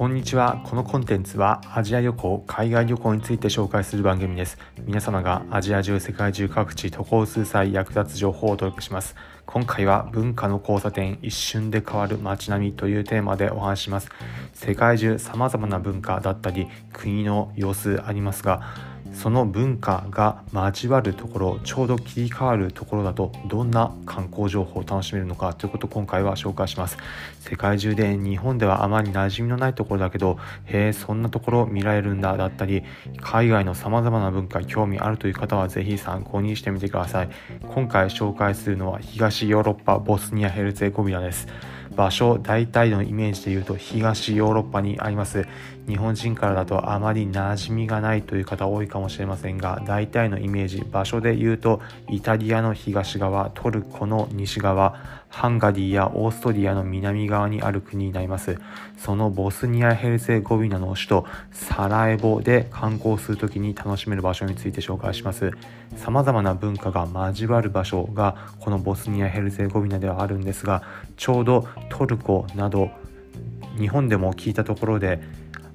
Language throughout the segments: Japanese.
こんにちは。このコンテンツはアジア旅行、海外旅行について紹介する番組です。皆様がアジア中、世界中各地渡航する際役立つ情報をお届けします。今回は文化の交差点、一瞬で変わる街並みというテーマでお話します。世界中様々な文化だったり、国の様子ありますが、その文化が交わるところちょうど切り替わるところだとどんな観光情報を楽しめるのかということを今回は紹介します。世界中で日本ではあまり馴染みのないところだけどへえそんなところ見られるんだだったり海外の様々な文化に興味あるという方はぜひ参考にしてみてください。今回紹介するのは東ヨーロッパボスニア・ヘルツェゴビナです。場所大体のイメージで言うと東ヨーロッパにあります。日本人からだとあまり馴染みがないという方多いかもしれませんが大体のイメージ場所で言うとイタリアの東側トルコの西側ハンガリーやオーストリアの南側にある国になります。そのボスニア・ヘルツェゴビナの首都サラエボで観光するときに楽しめる場所について紹介します。様々な文化が交わる場所がこのボスニア・ヘルツェゴビナではあるんですがちょうどトルコなど日本でも聞いたところで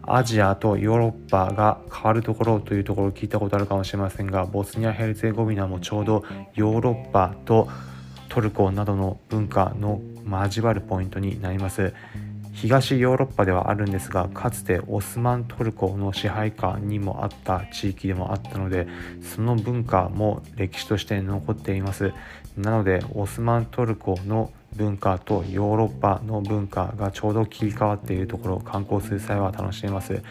アジアとヨーロッパが変わるところというところを聞いたことあるかもしれませんがボスニア・ヘルツェゴビナもちょうどヨーロッパとトルコなどの文化の交わるポイントになります。東ヨーロッパではあるんですがかつてオスマントルコの支配下にもあった地域でもあったのでその文化も歴史として残っています。なのでオスマントルコの文化とヨーロッパの文化がちょうど切り替わっているところを観光する際は楽しめます。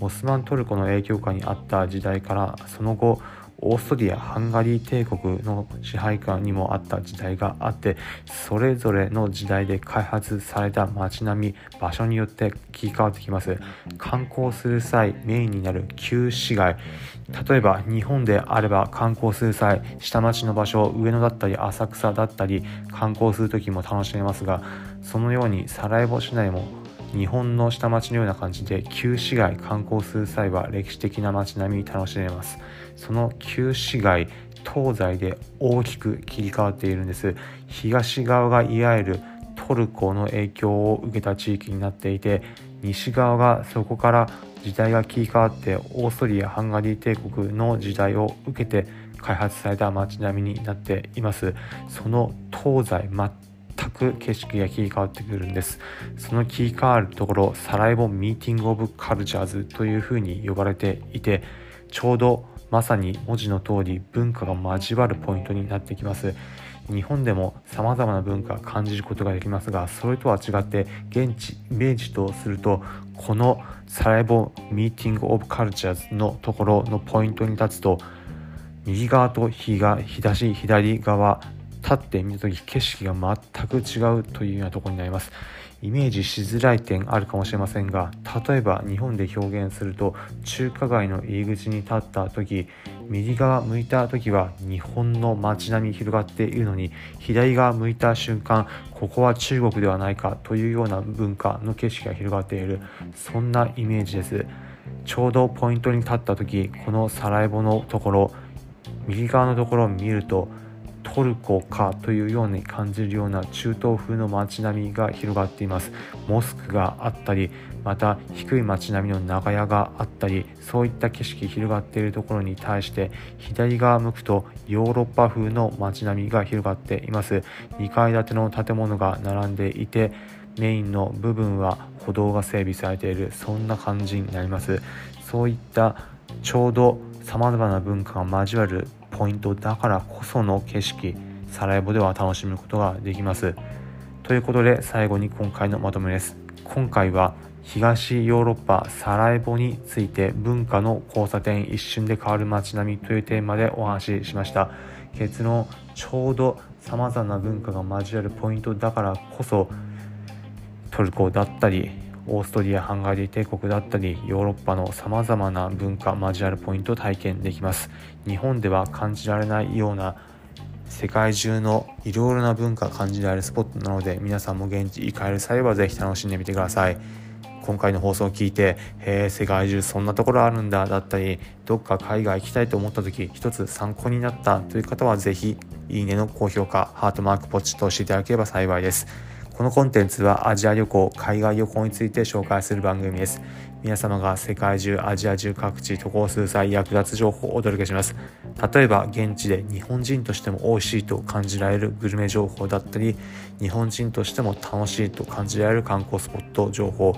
オスマントルコの影響下にあった時代からその後オーストリア・ハンガリー帝国の支配下にもあった時代があってそれぞれの時代で開発された街並み場所によって切り替わってきます。観光する際メインになる旧市街例えば日本であれば観光する際下町の場所上野だったり浅草だったり観光する時も楽しめますがそのようにサラエボ市内も日本の下町のような感じで旧市街観光する際は歴史的な街並み楽しめます。その旧市街東西で大きく切り替わっているんです。東側がいわゆるトルコの影響を受けた地域になっていて西側がそこから時代が切り替わってオーストリア・ハンガリー帝国の時代を受けて開発された街並みになっています。その東西く景色が切り替わってくるんです。その切り替わるところサラエボミーティング・オブ・カルチャーズというふうに呼ばれていてちょうどまさに文字の通り文化が交わるポイントになってきます。日本でも様々な文化を感じることができますがそれとは違って現地イメージとするとこのサラエボミーティング・オブ・カルチャーズのところのポイントに立つと右側と東左側立ってみた時景色が全く違うというようなところになります。イメージしづらい点あるかもしれませんが例えば日本で表現すると中華街の入り口に立った時右側向いた時は日本の街並み広がっているのに左側向いた瞬間ここは中国ではないかというような文化の景色が広がっている。そんなイメージです。ちょうどポイントに立った時このサラエボのところ右側のところを見るとトルコかというように感じるような中東風の街並みが広がっています。モスクがあったりまた低い街並みの長屋があったりそういった景色広がっているところに対して左側向くとヨーロッパ風の街並みが広がっています。2階建ての建物が並んでいてメインの部分は歩道が整備されている。そんな感じになります。そういったちょうど様々な文化が交わるポイントだからこその景色サラエボでは楽しむことができます。ということで最後に今回のまとめです。今回は東ヨーロッパサラエボについて文化の交差点一瞬で変わる街並みというテーマでお話ししました。結論ちょうど様々な文化が交わるポイントだからこそトルコだったりオーストリア・ハンガリー帝国だったりヨーロッパのさまざまな文化交わるポイントを体験できます。日本では感じられないような世界中のいろいろな文化感じられるスポットなので皆さんも現地行かれる際は是非楽しんでみてください。今回の放送を聞いて「へえ世界中そんなところあるんだ」だったりどっか海外行きたいと思った時一つ参考になったという方は是非いいねの高評価ハートマークポチッと押していただければ幸いです。このコンテンツはアジア旅行、海外旅行について紹介する番組です。皆様が世界中、アジア中各地渡航数際役立つ情報をお届けします。例えば、現地で日本人としても美味しいと感じられるグルメ情報だったり、日本人としても楽しいと感じられる観光スポット情報、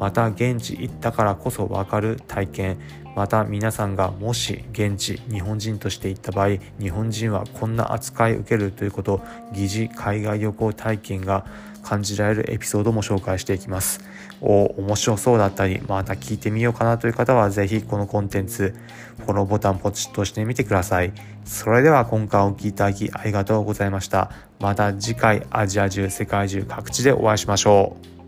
また現地行ったからこそわかる体験また皆さんがもし現地日本人として行った場合日本人はこんな扱い受けるということ疑似海外旅行体験が感じられるエピソードも紹介していきます。お面白そうだったりまた聞いてみようかなという方は是非このコンテンツフォローボタンポチッと押してみてください。それでは今回お聴きいただきありがとうございました。また次回アジア中世界中各地でお会いしましょう。